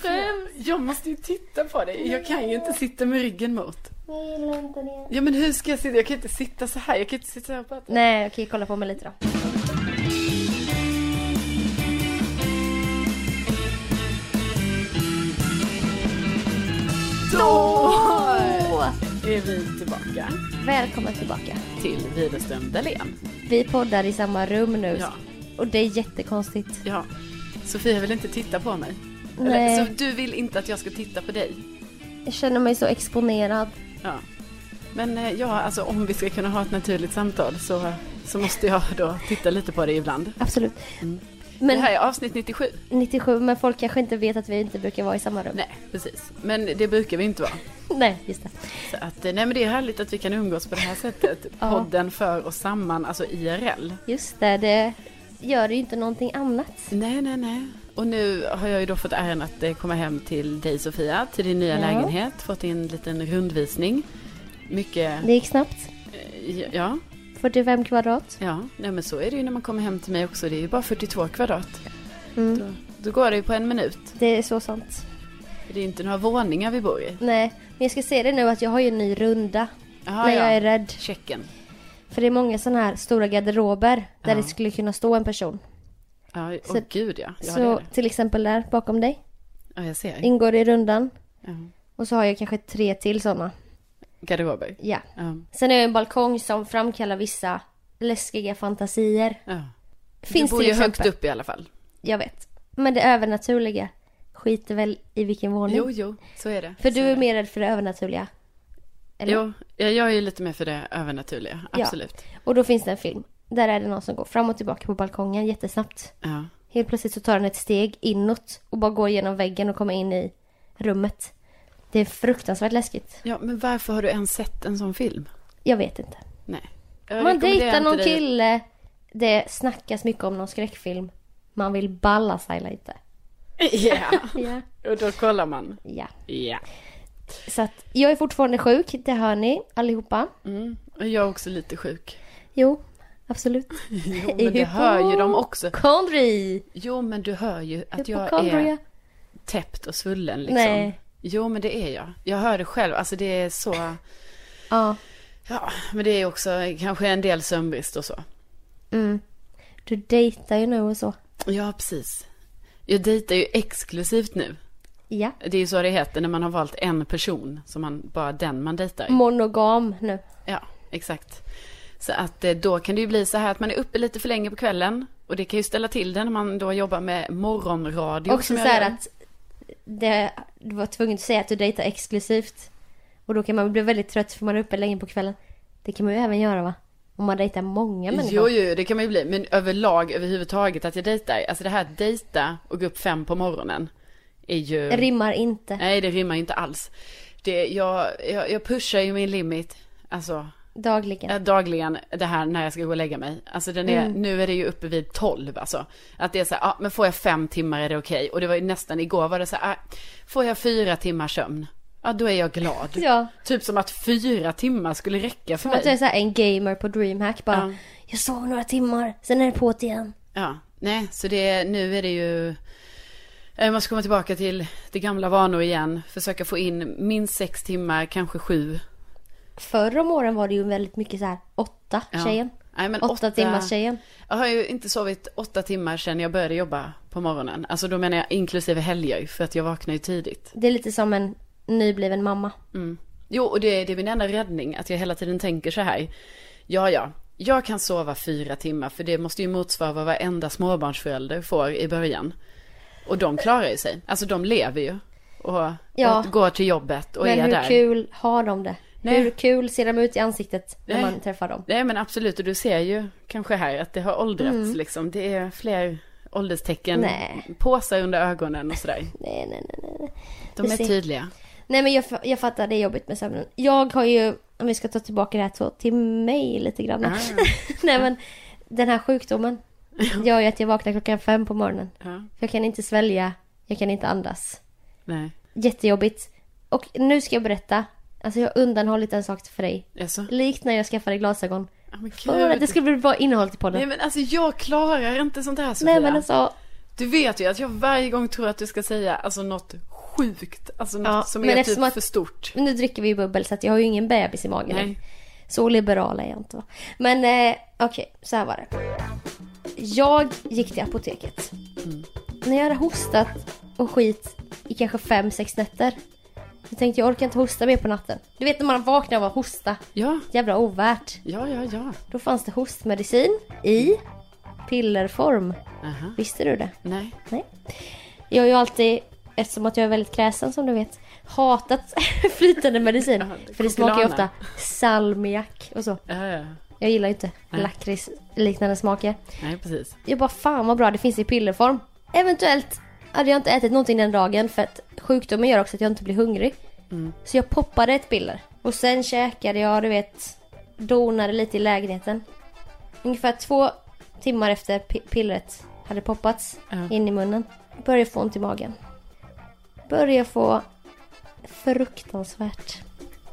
Får- Jag måste ju titta på dig. Jag kan ju inte sitta med ryggen mot. Jag gillar inte det. Ja men hur ska jag sitta? Jag kan inte sitta så här. Jag kan inte sitta så här och prata. Nej, okej, kolla på mig lite då. Då är vi tillbaka Välkommen tillbaka. till Widerström Dahlén. Vi poddar i samma rum nu. Ja. Och det är jättekonstigt. Ja. Sofia vill inte titta på mig. Nej. Eller, så du vill inte att jag ska titta på dig? Jag känner mig så exponerad. Ja. Men eh, ja, alltså om vi ska kunna ha ett naturligt samtal så, så måste jag då titta lite på dig ibland. Absolut. Mm. Men Det här är avsnitt 97. 97, men folk kanske inte vet att vi inte brukar vara i samma rum. Nej, precis. Men det brukar vi inte vara. Nej, just det. Så att, eh, nej men det är härligt att vi kan umgås på det här sättet. Podden för oss samman, alltså IRL. Just det, det gör ju inte någonting annat. Nej, nej, nej. Och nu har jag ju då fått äran att eh, komma hem till dig Sofia, till din nya Ja. lägenhet. Fått en liten rundvisning. Mycket, Det gick snabbt. eh, ja, 45 kvadrat. ja, nej men så är det ju när man kommer hem till mig också. Det är ju bara 42 kvadrat. Mm. Då, då går det ju på en minut. Det är så sant. Det är inte några våningar vi bor i. Nej, men jag ska se det nu att jag har ju en ny runda. Aha, när jag ja. är rädd. Checken. För det är många sådana här stora garderober där Ja. det skulle kunna stå en person. Ja, åh Så- gud ja. Ja, det är så det. till exempel där bakom dig. ja, jag ser. Ingår i rundan. Ja. Och så har jag kanske tre till sådana. Garderober. Ja. Ja. Sen är det en balkong som framkallar vissa läskiga fantasier. ja. Finns du bor ju högt upp i alla fall. Jag vet. Men det övernaturliga skiter väl i vilken våning. Jo, jo, så är det. För så du är det. mer rädd för det övernaturliga. Eller? Jo, jag jag är ju lite mer för det övernaturliga. Ja. Absolut. Och då finns det en film. Där är det någon som går fram och tillbaka på balkongen jättesnabbt. Ja. Helt plötsligt så tar den ett steg inåt och bara går genom väggen och kommer in i rummet. Det är fruktansvärt läskigt. ja, men varför har du ens sett en sån film? Jag vet inte. Nej. Jag Man dejtar någon dig- kille. Det snackas mycket om någon skräckfilm. Man vill balla sig lite. Ja, Ja. och då kollar man. Ja. Ja. Så att jag är fortfarande sjuk, det hör ni allihopa. Mm. Och jag är också lite sjuk. Jo, absolut. Jo, men det hör ju de också. Kondri! Jo, men du hör ju att jag är täppt och svullen liksom. Nej. Jo, men det är jag. Jag hör det själv. Alltså det är så... Ja. Ja, men det är också kanske en del sömnbrist och så. Mm. Du dejtar ju nu och så. Ja, precis. Jag dejtar ju exklusivt nu. Ja. Det är ju så det heter när man har valt en person, som man, bara den man dejtar. Monogam nu. Ja, exakt. Så att eh, då kan det ju bli så här att man är uppe lite för länge på kvällen. Och det kan ju ställa till det när man då jobbar med morgonradio. Också så här att det, du var tvungen att säga att du dejtar exklusivt. Och då kan man bli väldigt trött för man är uppe länge på kvällen. Det kan man ju även göra va? Om man dejtar många människor. Jo, jo, det kan man ju bli. Men överlag överhuvudtaget att jag dejtar. Alltså det här att dejta och gå upp fem på morgonen. är ju... Rimmar inte. Nej, det rimmar inte alls. Det, jag, jag, jag pushar ju min limit, alltså Dagligen. eh, dagligen det här när jag ska gå och lägga mig. Alltså den är, nu är det ju uppe vid 12 alltså. Att det är så här, ja men får jag fem timmar är det okej. Och det var ju nästan igår var det så här, ah, får jag fyra timmars sömn? Ja då är jag glad. Ja. Typ som att fyra timmar skulle räcka för Som att jag är mig. så här en gamer på DreamHack bara. Ja. Jag sov några timmar, sen är det på igen. Ja, nej, så det, nu är det ju... Jag måste komma tillbaka till det gamla vanor igen. Försöka få in minst sex timmar, kanske sju. Förr om åren var det ju väldigt mycket så här åtta Ja. tjejen. Nej, men åtta, timmars tjejen. Jag har ju inte sovit åtta timmar sedan jag började jobba på morgonen. Alltså då menar jag inklusive helger, för att jag vaknar ju tidigt. Det är lite som en nybliven mamma. Mm. Jo, och det, det är min enda räddning, att jag hela tiden tänker så här. Ja, ja, jag kan sova fyra timmar, för det måste ju motsvara vad varenda småbarnsförälder får i början. Och de klarar ju sig. Alltså de lever ju. Och, Ja. och går till jobbet och Men är hur där. kul har de det? Nej. Hur kul ser de ut i ansiktet när Nej. man träffar dem? Nej men absolut, och du ser ju kanske här att det har åldrats liksom. Det är fler ålderstecken, Nej. påsar under ögonen och sådär. Nej, nej, nej, nej. De är tydliga. Nej men jag, jag fattar, det är jobbigt med sömnen. Jag har ju, om vi ska ta tillbaka det här till, till mig lite grann. Ah. Nej men, den här sjukdomen gör ju att jag vaknar klockan fem på morgonen. Ja, Jag kan inte svälja, jag kan inte andas. nej. Jättejobbigt. Och nu ska jag berätta. Alltså jag har undanhållit en sak för dig. Alltså, Likt när jag skaffade glasögon. men För att det skulle bli bra innehåll till podden. Nej men alltså jag klarar inte sånt här Sofia. Nej men alltså, Du vet ju att jag varje gång tror att du ska säga alltså något sjukt. Alltså något Ja, som men är typ att- för stort. nu dricker vi ju bubbel så att jag har ju ingen bebis i magen. Nej. Så liberal är jag inte va. Men eh, okej, så här var det. Jag gick till apoteket. Mm. När jag hade hostat och skit i kanske fem, sex nätter. Jag tänkte jag orkar inte hosta mer på natten. Du vet när man vaknar av att hosta. Ja, Jävla ovärt. ja, ja, ja. Då fanns det hostmedicin i pillerform. Aha. Visste du det? Nej. Nej. Jag har ju alltid, eftersom att jag är väldigt kräsen som du vet, hatat flytande medicin. Ja, för det smakar ju ofta salmiak och så. Ja, ja. Jag gillar ju inte Nej. lakrits liknande smaker. Nej, precis. Jag bara fan vad bra det finns i pillerform. Eventuellt hade jag inte ätit någonting den dagen för att sjukdomen gör också att jag inte blir hungrig. Mm. Så jag poppade ett piller. Och sen käkade jag, du vet, donade lite i lägenheten. Ungefär två timmar efter pi- pillret hade poppats Ja. in i munnen. Började få ont i magen. Började få fruktansvärt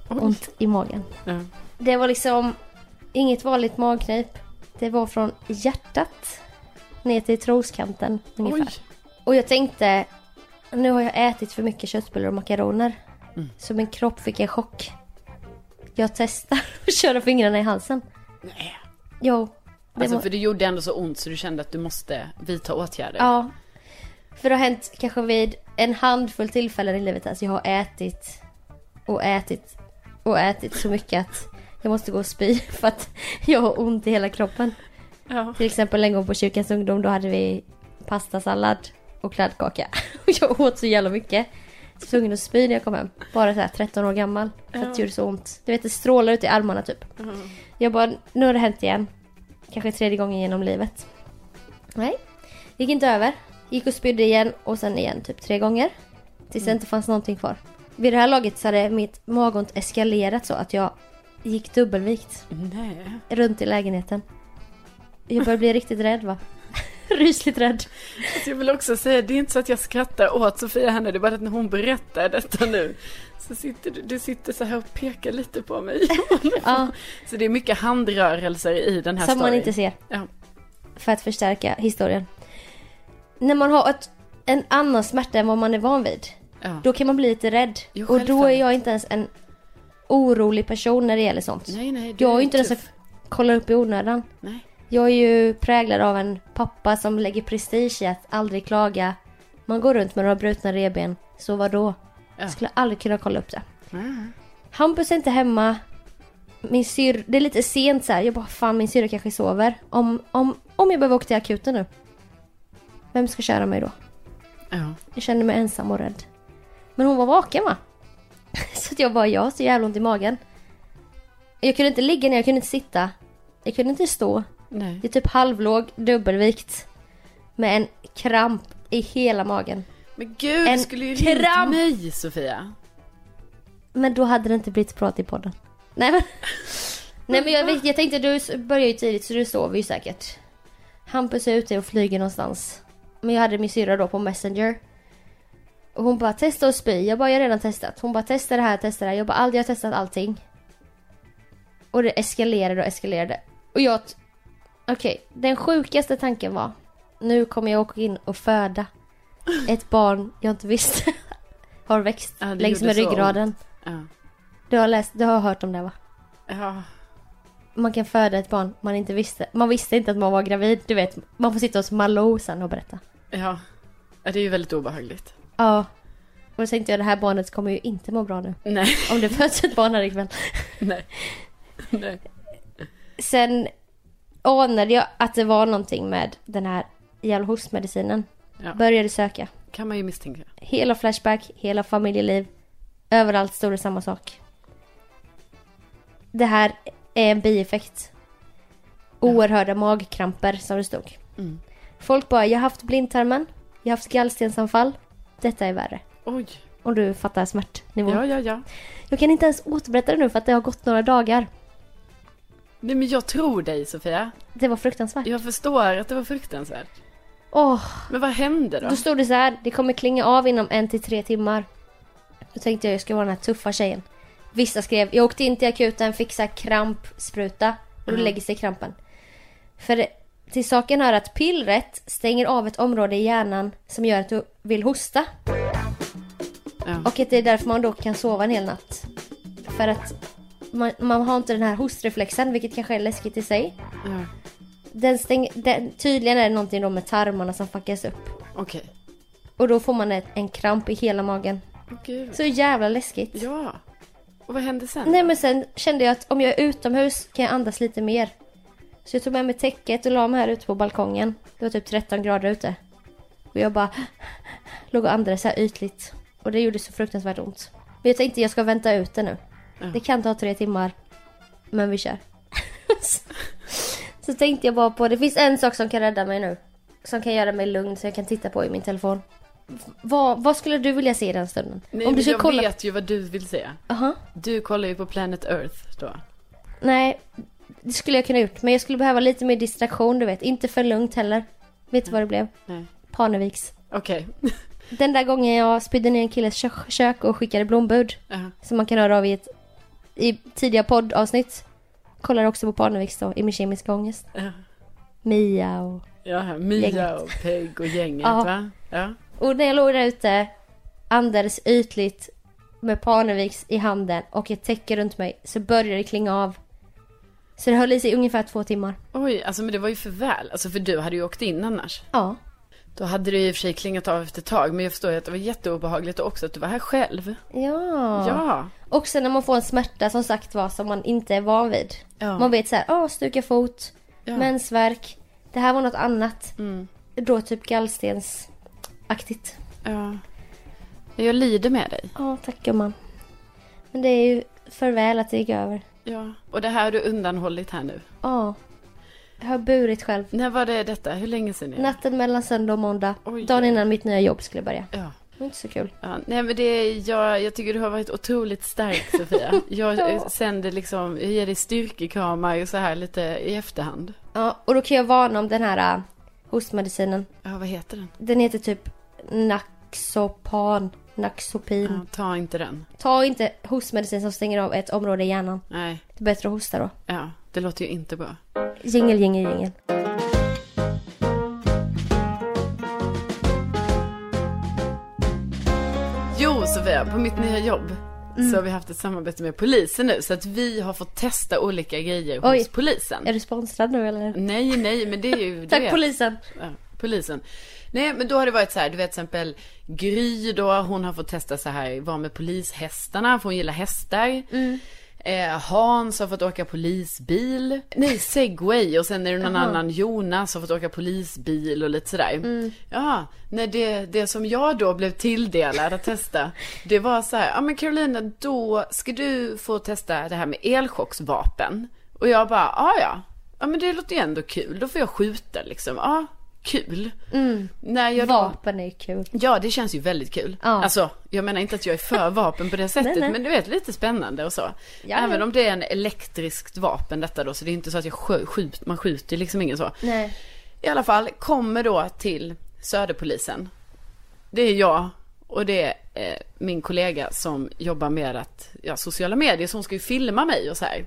ont i magen. Ja. Det var liksom inget vanligt magknip. Det var från hjärtat ner till troskanten ungefär. Oj. Och jag tänkte, nu har jag ätit för mycket köttbullar och makaroner. Mm. Så min kropp fick en chock. Jag testar att köra fingrarna i halsen. Nej. Jo. Alltså för det gjorde ändå så ont så du kände att du måste vidta åtgärder. Ja. För det har hänt kanske vid en handfull tillfällen i livet. Alltså jag har ätit och ätit och ätit så mycket att jag måste gå och spy för att jag har ont i hela kroppen. Ja. Till exempel en gång på kyrkans ungdom då hade vi pastasallad och kladdkaka. Och jag åt så jävla mycket. Så jag var tvungen att spy när jag kom hem. Bara så här 13 år gammal. För att det gjorde så ont. Du vet det strålar ut i armarna typ. Jag bara, nu har det hänt igen. Kanske tredje gången genom livet. Nej, gick inte över. Gick och spydde igen och sen igen typ tre gånger. Tills det inte fanns någonting kvar. Vid det här laget så hade mitt magont eskalerat så att jag gick dubbelvikt Nej. runt i lägenheten. Jag började bli riktigt rädd va? Rysligt rädd. Alltså jag vill också säga, det är inte så att jag skrattar åt Sofia henne, det är bara att när hon berättar detta nu så sitter du, du sitter så här och pekar lite på mig. Ja, Så det är mycket handrörelser i den här som man storyn. inte ser. Ja. För att förstärka historien. När man har ett, en annan smärta än vad man är van vid. Ja. Då kan man bli lite rädd. Jo, och då är jag inte ens en orolig person när det gäller sånt. Nej, nej. Jag är ju inte den som kollar upp i onödan. Nej. Jag är ju präglad av en pappa som lägger prestige i att aldrig klaga. Man går runt med några brutna revben, så vad då? Ja. Jag skulle aldrig kunna kolla upp det. Mm. Hampus är inte hemma. Min syr, det är lite sent så här. Jag bara, fan min syrra kanske sover. Om, om, om jag behöver åka till akuten nu. Vem ska köra mig då? Ja. Jag kände mig ensam och rädd. Men hon var vaken va? Så att jag bara, jag har så jävla ont i magen. Jag kunde inte ligga ner, jag kunde inte sitta. Jag kunde inte stå. Nej. Det är typ halvlåg, dubbelvikt. Med en kramp i hela magen. Men gud, En skulle ju ringt kramp. mig Sofia. Men då hade det inte blivit prat i podden. Nej men. Nej men jag, jag tänkte du börjar ju tidigt så du sover ju säkert. Hampus är ute och flyger någonstans. Men jag hade min syrra då på Messenger. Och hon bara testa och spy. Jag bara jag har redan testat. Hon bara testa det här, testa det här. Jag bara aldrig har testat allting. Och det eskalerade och eskalerade. Och jag... Okej, den sjukaste tanken var. Nu kommer jag åka in och föda ett barn jag inte visste har växt Ja, det längs gjorde med så ryggraden. Ja. Du har läst, du har hört om det va? Ja. Man kan föda ett barn man inte visste. Man visste inte att man var gravid. Du vet, man får sitta hos Malou sen och berätta. Ja. ja, det är ju väldigt obehagligt. Ja. Och då tänkte jag det här barnet kommer ju inte må bra nu. Nej, Om det föds ett barn här ikväll. nej. Nej. Sen anade jag att det var någonting med den här jävla hostmedicinen. Ja. Började söka. Kan man ju misstänka. Hela Flashback, hela familjeliv. Överallt stod det samma sak. Det här är en bieffekt. Oerhörda magkramper som det stod. Mm. Folk bara, jag har haft blindtarmen. Jag har haft gallstensanfall. Detta är värre. Oj. Om du fattar smärtnivån. Ja, ja, ja. Jag kan inte ens återberätta det nu för att det har gått några dagar. Nej, men jag tror dig Sofia. Det var fruktansvärt. Jag förstår att det var fruktansvärt. Åh, Men vad hände då? då stod det så här. Det kommer klinga av inom en till tre timmar. Då tänkte jag jag ska vara den här tuffa tjejen. Vissa skrev, jag åkte in till akuten, här krampspruta. Och då Mm. lägger sig krampen. För till saken hör att pillret stänger av ett område i hjärnan som gör att du vill hosta. Ja. Och att det är därför man då kan sova en hel natt. För att man, man har inte den här hostreflexen, vilket kanske är läskigt i sig. Ja. Den stäng, den, tydligen är det någonting då med tarmarna som fuckas upp. Okej. Och då får man ett, en kramp i hela magen. Gud. Så jävla läskigt. Ja. Och vad hände sen? Nej men sen kände jag att om jag är utomhus kan jag andas lite mer. Så jag tog med mig täcket och la mig här ute på balkongen. Det var typ 13 grader ute. Och jag bara låg och andades så här ytligt. Och det gjorde så fruktansvärt ont. Men jag tänkte jag ska vänta ut det nu. Det kan ta tre timmar. Men vi kör. så tänkte jag bara på, det finns en sak som kan rädda mig nu. Som kan göra mig lugn så jag kan titta på i min telefon. Vad, vad skulle du vilja se i den stunden? Nej, Om du jag kolla... vet ju vad du vill se. Aha. Du kollar ju på Planet Earth då. Nej, det skulle jag kunna gjort. Men jag skulle behöva lite mer distraktion, du vet. Inte för lugnt heller. Vet du vad det blev? Nej. Parneviks. Okej. Den där gången jag spydde ner en killes kö- kök och skickade blombud. Ja. Som man kan höra av i ett i tidiga poddavsnitt. Kollar också på Parneviks då, i min kemiska ångest. Ja. Mia och... Ja, Mia Gänget. och Peg och gänget Ja. va? Ja. Och när jag låg där ute, andades ytligt med Parneviks i handen och ett täcke runt mig, så började det klinga av. Så det höll i sig ungefär två timmar. Oj, alltså men det var ju för väl. Alltså för du hade ju åkt in annars. Ja. Då hade det i och för sig klingat av efter ett tag. Men jag förstår ju att det var jätteobehagligt också att du var här själv. Ja. Ja. Också när man får en smärta som sagt var som man inte är van vid. Ja. Man vet så här, åh stuka fot, Ja. mensvärk. Det här var något annat. Mm. Då typ gallstensaktigt. Ja. Jag lider med dig. Ja, tack gumman. Men det är ju för väl att det gick över. Ja. Och det här har du undanhållit här nu. Ja. Jag har burit själv. När var det detta? Hur länge sedan är det? Natten mellan söndag och måndag. Oj. Dagen innan mitt nya jobb skulle börja. Ja. Det var inte så kul. Ja, nej men det jag, jag tycker du har varit otroligt stark Sofia. Jag Ja. sänder liksom, jag ger dig styrkekramar och så här lite i efterhand. Ja, och då kan jag varna om den här uh, hostmedicinen. Ja, vad heter den? Den heter typ Naxopan. Naxopin. Ja, ta inte den. Ta inte hostmedicin som stänger av ett område i hjärnan. Nej, Det är bättre att hosta då. ja, det låter ju inte bra. Jingel, jingel, jingel. Jo Sofia, på mitt nya jobb Mm. så har vi haft ett samarbete med polisen nu. Så att vi har fått testa olika grejer Oj. hos polisen. Är du sponsrad nu eller? Nej, nej, men det är ju... Tack vet. polisen. Ja, polisen. Nej, men då har det varit så här, du vet till exempel Gry då, hon har fått testa så här, vara med polishästarna, för hon gillar hästar. Eh, Hans har fått åka polisbil. Nej, segway och sen är det någon annan, Jonas har fått åka polisbil och lite sådär. Ja, nej det, det som jag då blev tilldelad att testa, det var så här, ja men Carolina, då ska du få testa det här med elchocksvapen. Och jag bara, ja ja, ja men det låter ju ändå kul, då får jag skjuta liksom. Ja, kul. När jag då, Vapen är ju kul. Ja, det känns ju väldigt kul. Ja. Alltså, jag menar inte att jag är för vapen på det sättet, Nej, nej. men du vet, lite spännande och så. Ja, Även ja. om det är en elektriskt vapen detta då, så det är inte så att jag skj- skjut, man skjuter liksom ingen så. Nej. I alla fall, kommer då till Söderpolisen. Det är jag och det är eh, min kollega som jobbar med att, ja, sociala medier, så hon ska ju filma mig och så här.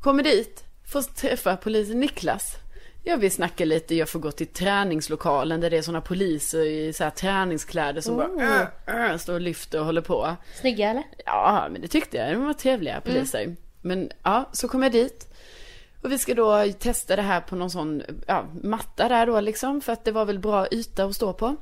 Kommer dit, får träffa polisen Niklas. Jag vill snacka lite, jag får gå till träningslokalen där det är sådana poliser i så här träningskläder som bara äh, äh, står och lyfter och håller på. Snygga eller? Ja, men det tyckte jag. De var trevliga poliser. Men ja, så kom jag dit. Och vi ska då testa det här på någon sån ja, matta där då liksom. För att det var väl bra yta att stå på.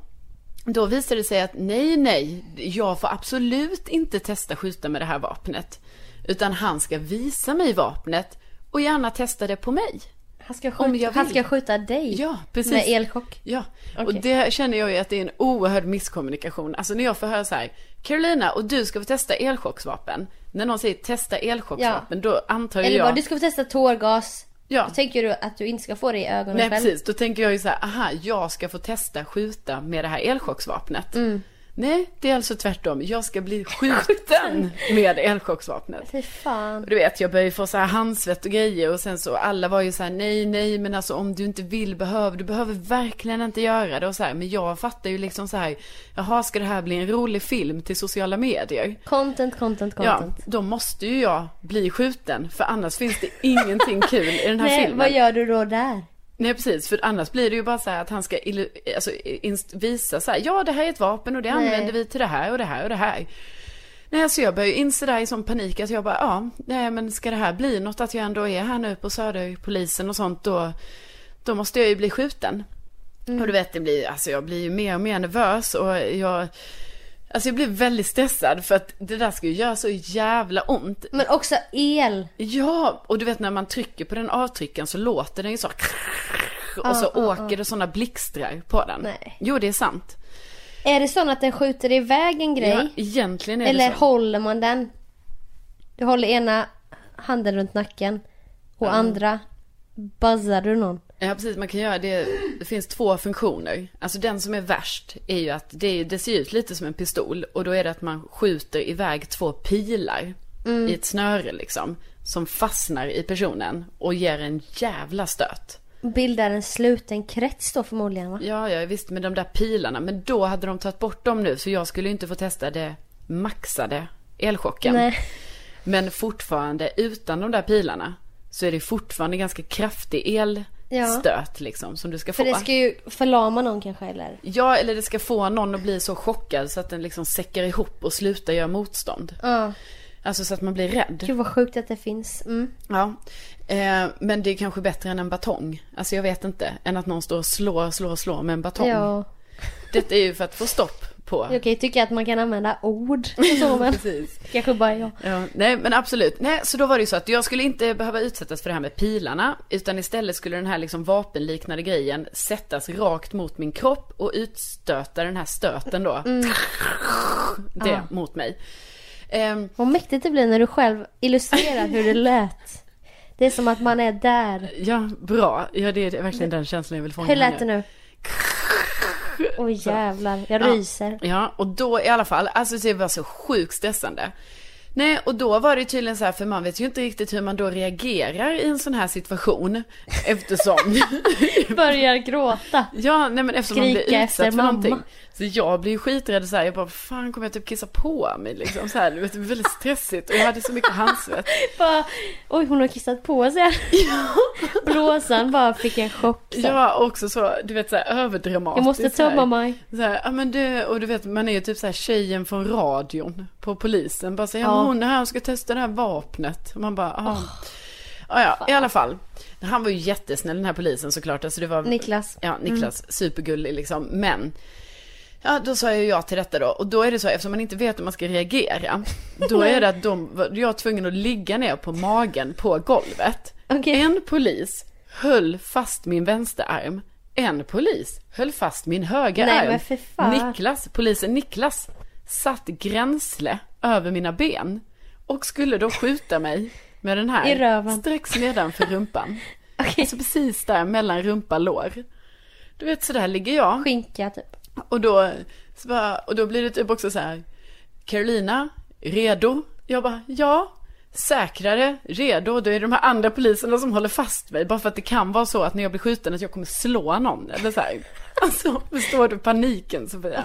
Då visade det sig att nej, nej, jag får absolut inte testa skjuta med det här vapnet. Utan han ska visa mig vapnet och gärna testa det på mig. Han ska Om skjuta, jag han ska skjuta dig. Ja, precis. Med elchock. Ja, och Okej. det känner jag ju att det är en oerhörd misskommunikation. Alltså när jag får höra så här, Carolina och du ska få testa elchocksvapen. När någon säger testa elchocksvapen, då antar Eller jag... vad, du ska få testa tårgas. Ja. Då tänker du att du inte ska få det i ögonen Nej själv. precis, då tänker jag ju så här, aha, jag ska få testa skjuta med det här elchocksvapnet. Nej, det är alltså tvärtom. Jag ska bli skjuten med elchocksvapnet. Fy fan. Du vet, jag började få så här handsvett och grejer och sen så alla var ju så här, nej, nej, men alltså om du inte vill behöver, du behöver verkligen inte göra det och så här. Men jag fattar ju liksom så här, jaha, ska det här bli en rolig film till sociala medier? Content, content, Ja, content. då måste ju jag bli skjuten, för annars finns det ingenting kul i den här Nej, filmen. vad gör du då där? Nej precis, för annars blir det ju bara så här att han ska alltså, visa så här, ja det här är ett vapen och det Nej. använder vi till det här och det här och det här. Nej, alltså jag börjar ju inse där i sån panik att jag bara, ja, nej men ska det här bli något att jag ändå är här nu på Söderpolisen och sånt då, då måste jag ju bli skjuten. Och du vet, det blir, alltså jag blir ju mer och mer nervös och jag, alltså jag blir väldigt stressad för att det där ska ju göra så jävla ont. Men också el. Ja, och du vet när man trycker på den avtryckaren så låter den ju så. Och så åker det sådana blixtrar på den. Nej. Jo, det är sant. Är det så att den skjuter iväg en grej? Ja, egentligen är Eller det så. håller man den? Du håller ena handen runt nacken och andra buzzar du någon. Ja, precis. Man kan göra det. Det finns två funktioner. Alltså den som är värst är ju att det, det ser ut lite som en pistol. Och då är det att man skjuter iväg två pilar i ett snöre liksom. Som fastnar i personen och ger en jävla stöt. Bildar en sluten krets då förmodligen va? Ja, ja visst med de där pilarna. Men då hade de tagit bort dem nu. Så jag skulle inte få testa det maxade elchocken. Nej. Men fortfarande utan de där pilarna. Så är det fortfarande ganska kraftig elstöt liksom som du ska få. För det ska ju förlama någon kanske eller? Ja, eller det ska få någon att bli så chockad så att den liksom säckar ihop och slutar göra motstånd. Ja. Alltså så att man blir rädd. Gud vad sjukt att det finns. Mm. Ja. Eh, men det är kanske bättre än en batong. Alltså jag vet inte. Än att någon står och slår, slår, slår med en batong. Ja. Detta är ju för att få stopp på. Jag kan ju tycka att man kan använda ord och så men Precis. kanske bara jag. Ja, nej men absolut. Nej, så då var det ju så att jag skulle inte behöva utsättas för det här med pilarna. Utan istället skulle den här liksom vapenliknande grejen sättas rakt mot min kropp och utstöta den här stöten då. Det mot mig. Ehm, Vad mäktigt det blir när du själv illustrerar hur det lät. Det är som att man är där. ja, bra. Ja, det är verkligen den känslan jag vill fånga Hur lät det nu? Oj jävlar, jag Ja. ryser. Ja, och då i alla fall, alltså det var så sjukt stressande. Nej, och då var det tydligen så här, för man vet ju inte riktigt hur man då reagerar i en sån här situation. Eftersom, Börjar gråta. ja, nej men eftersom man Skrika blir efter utsatt för mamma. någonting. Så jag blir ju skiträdd så här, jag bara, fan kommer jag typ kissa på mig liksom så här, det var väldigt stressigt och jag hade så mycket handsvett. Bara, oj hon har kissat på sig. Blåsan bara fick en chock. Så. Ja, också så, du vet så här överdramatiskt. jag måste tömma mig. Så här, ja men du, och du vet man är ju typ så här tjejen från radion på polisen. Bara säger, ja. Hon är här och ska testa det här vapnet. Och man bara, ja. Ja, ja, i alla fall. Han var ju jättesnäll den här polisen såklart. Alltså det var, Niklas. Ja, Niklas, supergullig liksom. Men, ja då sa jag ja till detta då. Och då är det så, eftersom man inte vet hur man ska reagera. Då är det att de, jag var tvungen att ligga ner på magen på golvet. Okej. En polis höll fast min vänsterarm. En polis höll fast min högra Nej, arm. Niklas, polisen Niklas, satt gränsle över mina ben. Och skulle då skjuta mig med den här. I röven. Strax nedanför rumpan. Okej. Alltså precis där mellan rumpa lår. Du vet så där ligger jag. Skinka typ. Och då, så bara, och då blir det typ också så här. Carolina, redo? Jag bara, ja. Säkrare, redo. Då är det de här andra poliserna som håller fast mig. Bara för att det kan vara så att när jag blir skjuten att jag kommer slå någon. Eller så här. Alltså, förstår du paniken Sofia?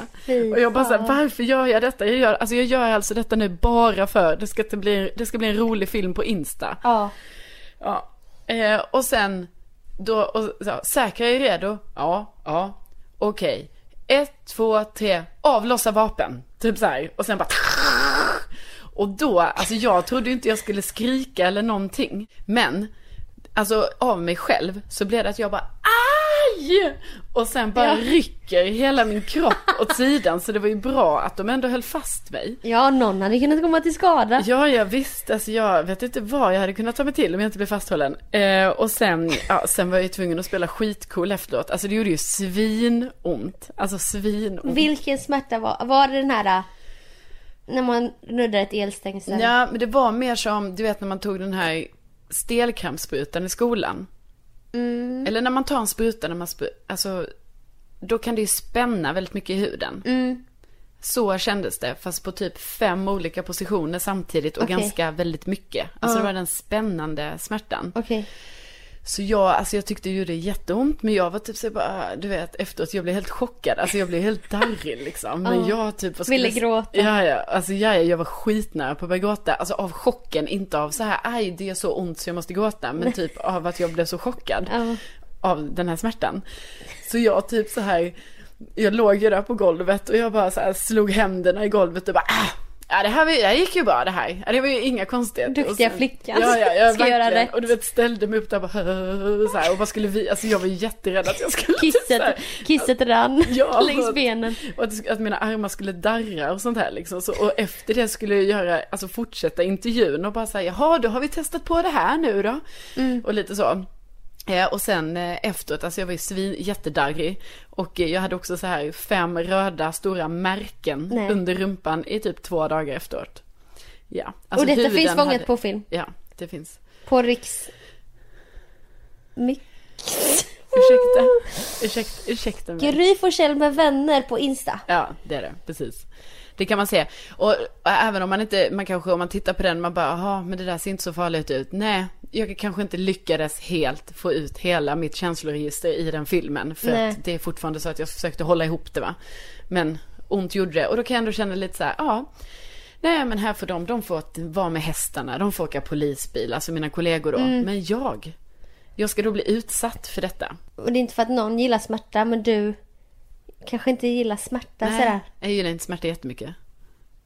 Och jag bara så här, fan. varför gör jag detta? Jag gör, alltså jag gör alltså detta nu bara för det ska, bli, det ska bli en rolig film på Insta. Ja. Ja. Eh, och sen, då, och, så, säkra är redo? Ja, ja. Okej. Ett, två, tre, avlossa vapen. Typ så här. Och sen bara Och då, alltså jag trodde inte jag skulle skrika eller någonting. Men, alltså av mig själv så blev det att jag bara aj! Och sen bara Ja. rycker hela min kropp åt sidan. Så det var ju bra att de ändå höll fast mig. Ja, någon hade kunnat komma till skada. Ja, jag visst. Alltså jag vet inte vad jag hade kunnat ta mig till om jag inte blev fasthållen. Eh, och sen, ja, sen var jag ju tvungen att spela skitcool efteråt. Alltså det gjorde ju svinont. Alltså svinont. Vilken smärta var, var det den här äh, när man nuddar ett elstängsel? Ja, men det var mer som, du vet när man tog den här stelkrampssprutan i skolan. Mm. Eller när man tar en spruta, när man spru- alltså, då kan det ju spänna väldigt mycket i huden. Mm. Så kändes det, fast på typ fem olika positioner samtidigt och Okej. ganska väldigt mycket. Alltså det var den spännande smärtan. Okej. Så jag, alltså jag tyckte det gjorde jätteont, men jag var typ så bara, du vet, efteråt, jag blev helt chockad. Alltså jag blev helt darrig liksom. Men jag typ vad Ville gråta. Ja, ja, alltså ja, ja, jag var skitnära på att börja gråta. Alltså av chocken, inte av så här, aj det är så ont så jag måste gråta. Men typ av att jag blev så chockad Ja. av den här smärtan. Så jag typ så här, jag låg ju där på golvet och jag bara så slog händerna i golvet och bara, ah! Ja det här, det här gick ju bra det här. Det var ju inga konstigheter. Duktiga sen- flickan. Ja, ja, jag Ska göra rätt. Och du vet ställde mig upp där och bara så här, och vad skulle vi, alltså jag var ju jätterädd att jag skulle typ Kisset, här, kisset rann Ja, längs benen. och att, att mina armar skulle darra och sånt här liksom. Så, och efter det skulle jag göra, alltså fortsätta intervjun och bara säga, jaha då har vi testat på det här nu då. Och lite så. Eh, och sen eh, efteråt, alltså jag var ju svin, jättedarrig. Och eh, jag hade också så här fem röda stora märken Nej. under rumpan i typ två dagar efteråt. Ja. och detta finns fångat hade- på film. Ja, det finns. På Riks... Mix. Ursäkta, ursäkta, ursäkta mig. Gry Forssell med vänner på Insta. Ja, det är det. Precis. Det kan man se. Och, även om man inte, man kanske om man tittar på den, man bara, jaha, men det där ser inte så farligt ut. Nej, jag kanske inte lyckades helt få ut hela mitt känsloregister i den filmen. För Nej. att det är fortfarande så att jag försökte hålla ihop det va. Men ont gjorde det. Och då kan jag ändå känna lite så här, ja. Nej men här får de, de får vara med hästarna, de får åka polisbil, alltså mina kollegor då. Mm. Men jag, jag ska då bli utsatt för detta. Och det är inte för att någon gillar smärta men du kanske inte gillar smärta sådär. jag gillar inte smärta jättemycket.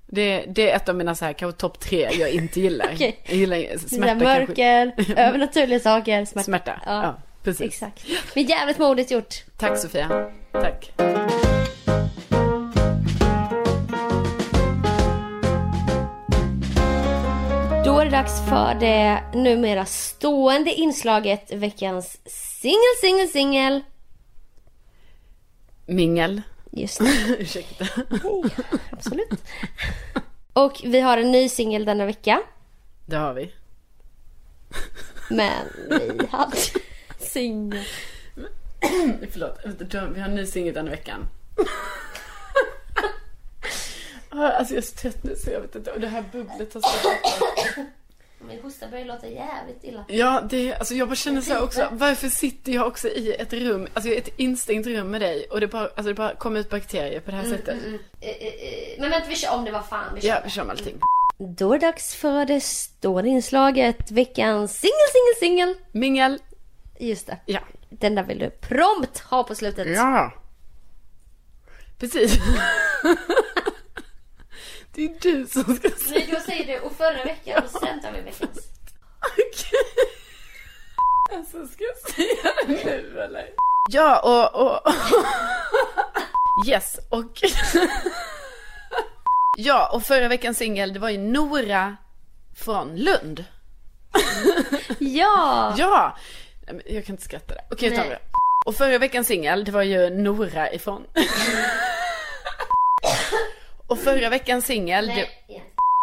Det, det är ett av mina så här, kanske topp tre jag inte gillar. Okej. Jag gillar Smärta, mörker, övernaturliga saker, smärta. Smärta, ja, precis. Exakt. Men jävligt modigt gjort. Tack Sofia. Tack. Då är det dags för det numera stående inslaget veckans singel, singel, singel. Mingel. Just det, Ursäkta. absolut. Och vi har en ny singel denna vecka. Det har vi. Men vi hade singel. Förlåt, vi har en ny singel den veckan. Ah, Alltså jag är så trött nu så jag vet inte. Och det här bubblet har stått Min hosta börjar låta jävligt illa. Ja, det, alltså jag bara känner så här också. Varför sitter jag också i ett rum, alltså ett instängt rum med dig och det bara, alltså det bara kommer ut bakterier på det här sättet. Eh, eh, eh, Men vänta, vi kör om det var fan. Vi kör. Ja, vi kör med allting. Då är det dags för det stående inslaget veckans singel, singel, singel. Mingel. Just det. Ja. Den där vill du prompt ha på slutet. Ja. Precis. Det är du som ska säga. Nej, då säger du och förra veckan och sen tar vi veckans. Okej. Alltså ska jag säga det nu eller? Ja och, och... Yes och... Ja och förra veckans singel det var ju Nora från Lund. Ja! Ja! Jag kan inte skratta där. Okej, jag tar det. Och förra veckans singel, det var ju Nora ifrån. Och förra veckans singel, det...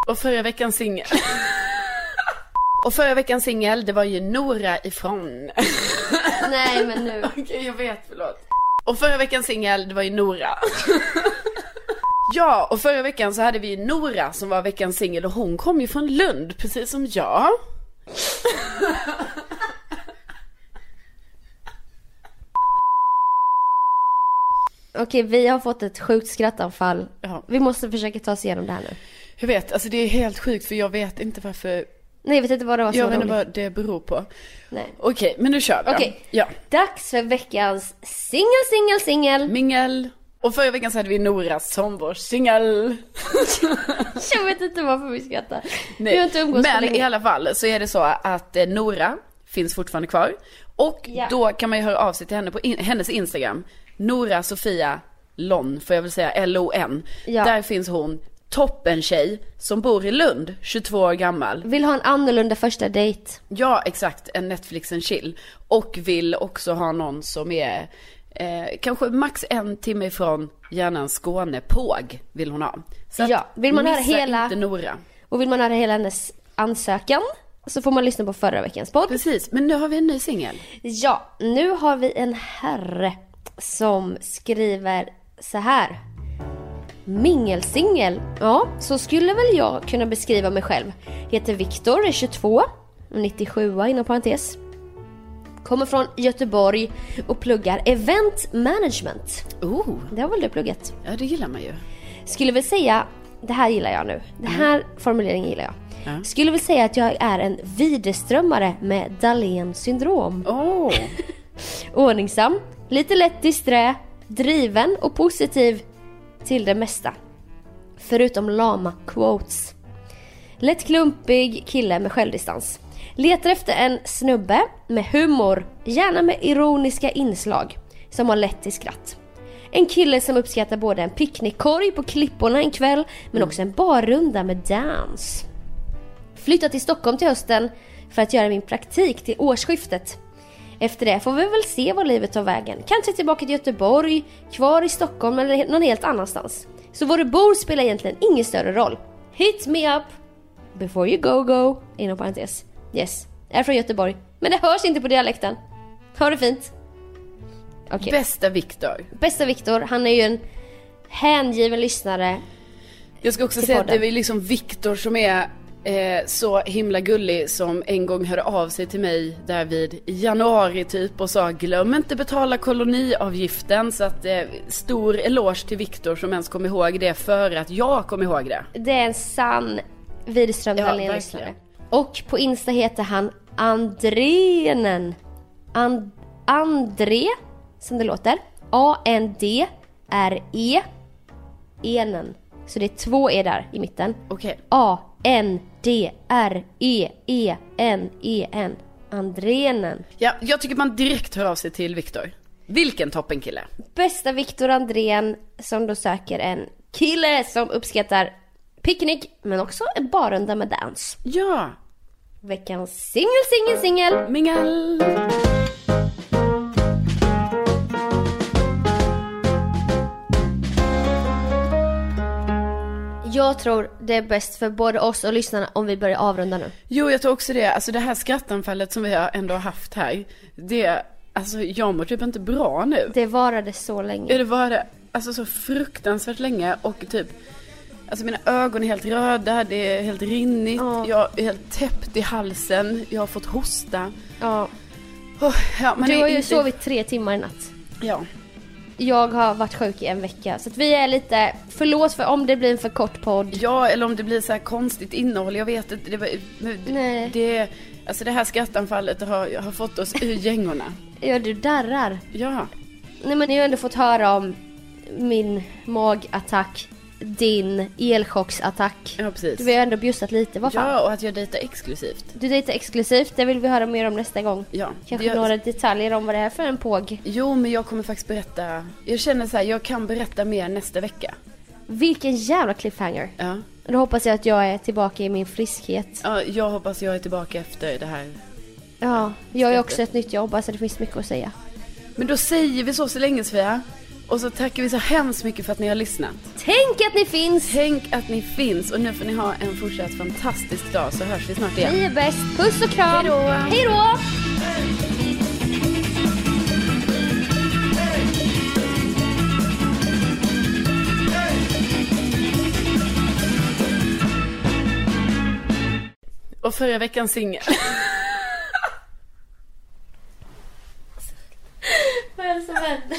Och förra veckans singel. Och förra veckans singel, det var ju Nora ifrån. Nej, men nu. Okej, jag vet, förlåt. Och förra veckans singel, det var ju Nora. ja, och förra veckan så hade vi ju Nora som var veckans singel och hon kom ju från Lund, precis som jag. Okej, vi har fått ett sjukt skrattanfall. Ja. Vi måste försöka ta oss igenom det här nu. Jag vet, alltså det är helt sjukt för jag vet inte varför, Nej, jag vet inte vad det var som jag var vet inte roligt. vad det beror på. Nej. Okej, men nu kör vi då. Okej. Ja. Dags för veckans singel, singel, singel. Mingel. Och förra veckan så hade vi Nora som vår singel. Jag vet inte varför vi skrattar. Vi har inte umgåtts på Men länge. i alla fall så är det så att eh, Nora finns fortfarande kvar. Och Ja. då kan man ju höra av sig till henne på in, hennes Instagram. Nora Sofia Lon, får jag väl säga, L-O-N. Ja. Där finns hon, toppen tjej, som bor i Lund, 22 år gammal. Vill ha en annorlunda första dejt. Ja, exakt, en Netflix and chill. Och vill också ha någon som är eh, kanske max en timme ifrån, gärna en Skåne-påg vill hon ha. Så att Ja, vill man höra missa hela- inte Nora. Och vill man höra hela hennes ansökan så får man lyssna på förra veckans podd. Precis, men nu har vi en ny singel. Ja, nu har vi en herre som skriver så här. Mingelsingel. Ja, så skulle väl jag kunna beskriva mig själv. Heter Viktor, är 22, 97 inom parentes. Kommer från Göteborg och pluggar event management. Oh, Det har väl du pluggat? ja det gillar man ju. Skulle väl säga, det här gillar jag nu. Den här formuleringen gillar jag. Ja. Skulle väl säga att jag är en Widerströmmare med Dahlén syndrom. Åh, Ordningsam, lite lätt disträ, driven och positiv till det mesta. Förutom lama quotes. Lätt klumpig kille med självdistans. Letar efter en snubbe med humor, gärna med ironiska inslag, som har lätt till skratt. En kille som uppskattar både en picknickkorg på klipporna en kväll, men också en barrunda med dans. Flyttat till Stockholm till hösten för att göra min praktik till årsskiftet. Efter det får vi väl se var livet tar vägen. Kanske tillbaka till Göteborg, kvar i Stockholm eller någon helt annanstans. Så var du bor spelar egentligen ingen större roll. Hit me up before you go go, inom parentes. Yes, jag är från Göteborg. Men det hörs inte på dialekten. Ha det fint. Okej. bästa Viktor. Bästa Viktor, han är ju en hängiven lyssnare. Jag ska också säga att podden. det är liksom Viktor som är eh, så himla gullig som en gång hörde av sig till mig där vid januari typ och sa glöm inte betala koloniavgiften så att eh, stor eloge till Viktor som ens kom ihåg det före att jag kom ihåg det. Det är en sann Widerström Ja. Och på Insta heter han Andrenen. And, André, som det låter. A-N-D-R-E. Enen. Så det är två E där i mitten. Okej. A-N-D-R-E-E-N-E-N. Andrenen. Ja, jag tycker man direkt hör av sig till Viktor. Vilken toppenkille. Bästa Viktor Andrén som då söker en kille som uppskattar picknick men också en barrunda med dans. Ja, Veckans singel, singel, singel. mingel. Jag tror det är bäst för både oss och lyssnarna om vi börjar avrunda nu. Jo, jag tror också det. Alltså det här skrattanfallet som vi har ändå haft här. Det, alltså jag mår typ inte bra nu. Det varade så Ja, länge. det var det. Alltså så fruktansvärt länge och typ Alltså mina ögon är helt röda, det är helt rinnigt, Ja. jag är helt täppt i halsen, jag har fått hosta. Ja. Oh, ja, Du har ju inte- sovit tre timmar i natt. Ja. Jag har varit sjuk i en vecka så att vi är lite, förlåt för om det blir en för kort podd. ja, eller om det blir så här konstigt innehåll, jag vet inte. Det, var, det, alltså det här skrattanfallet har, har fått oss ur gängorna. Ja, du darrar. Ja, Nej men ni har ju ändå fått höra om min magattack, din elchocksattack. ja precis. Du har ju ändå bjussat lite, vad fan? Ja, och att jag dejtar exklusivt. Du dejtar exklusivt, det vill vi höra mer om nästa gång. Ja. Kanske jag, några detaljer om vad det är för en påg. Jo, men jag kommer faktiskt berätta. Jag känner så här, jag kan berätta mer nästa vecka. Vilken jävla cliffhanger. Ja. Då hoppas jag att jag är tillbaka i min friskhet. ja, jag hoppas jag är tillbaka efter det här. Ja, jag har ju också ett nytt jobb, alltså det finns mycket att säga. Men då säger vi så så länge Sofia. Och så tackar vi så hemskt mycket för att ni har lyssnat. Tänk att ni finns! Tänk att ni finns. Och nu får ni ha en fortsatt fantastisk dag så hörs vi snart igen. Ni är bäst. Puss och kram. Hejdå. Hejdå. Och förra veckans singel. Vad är det som händer?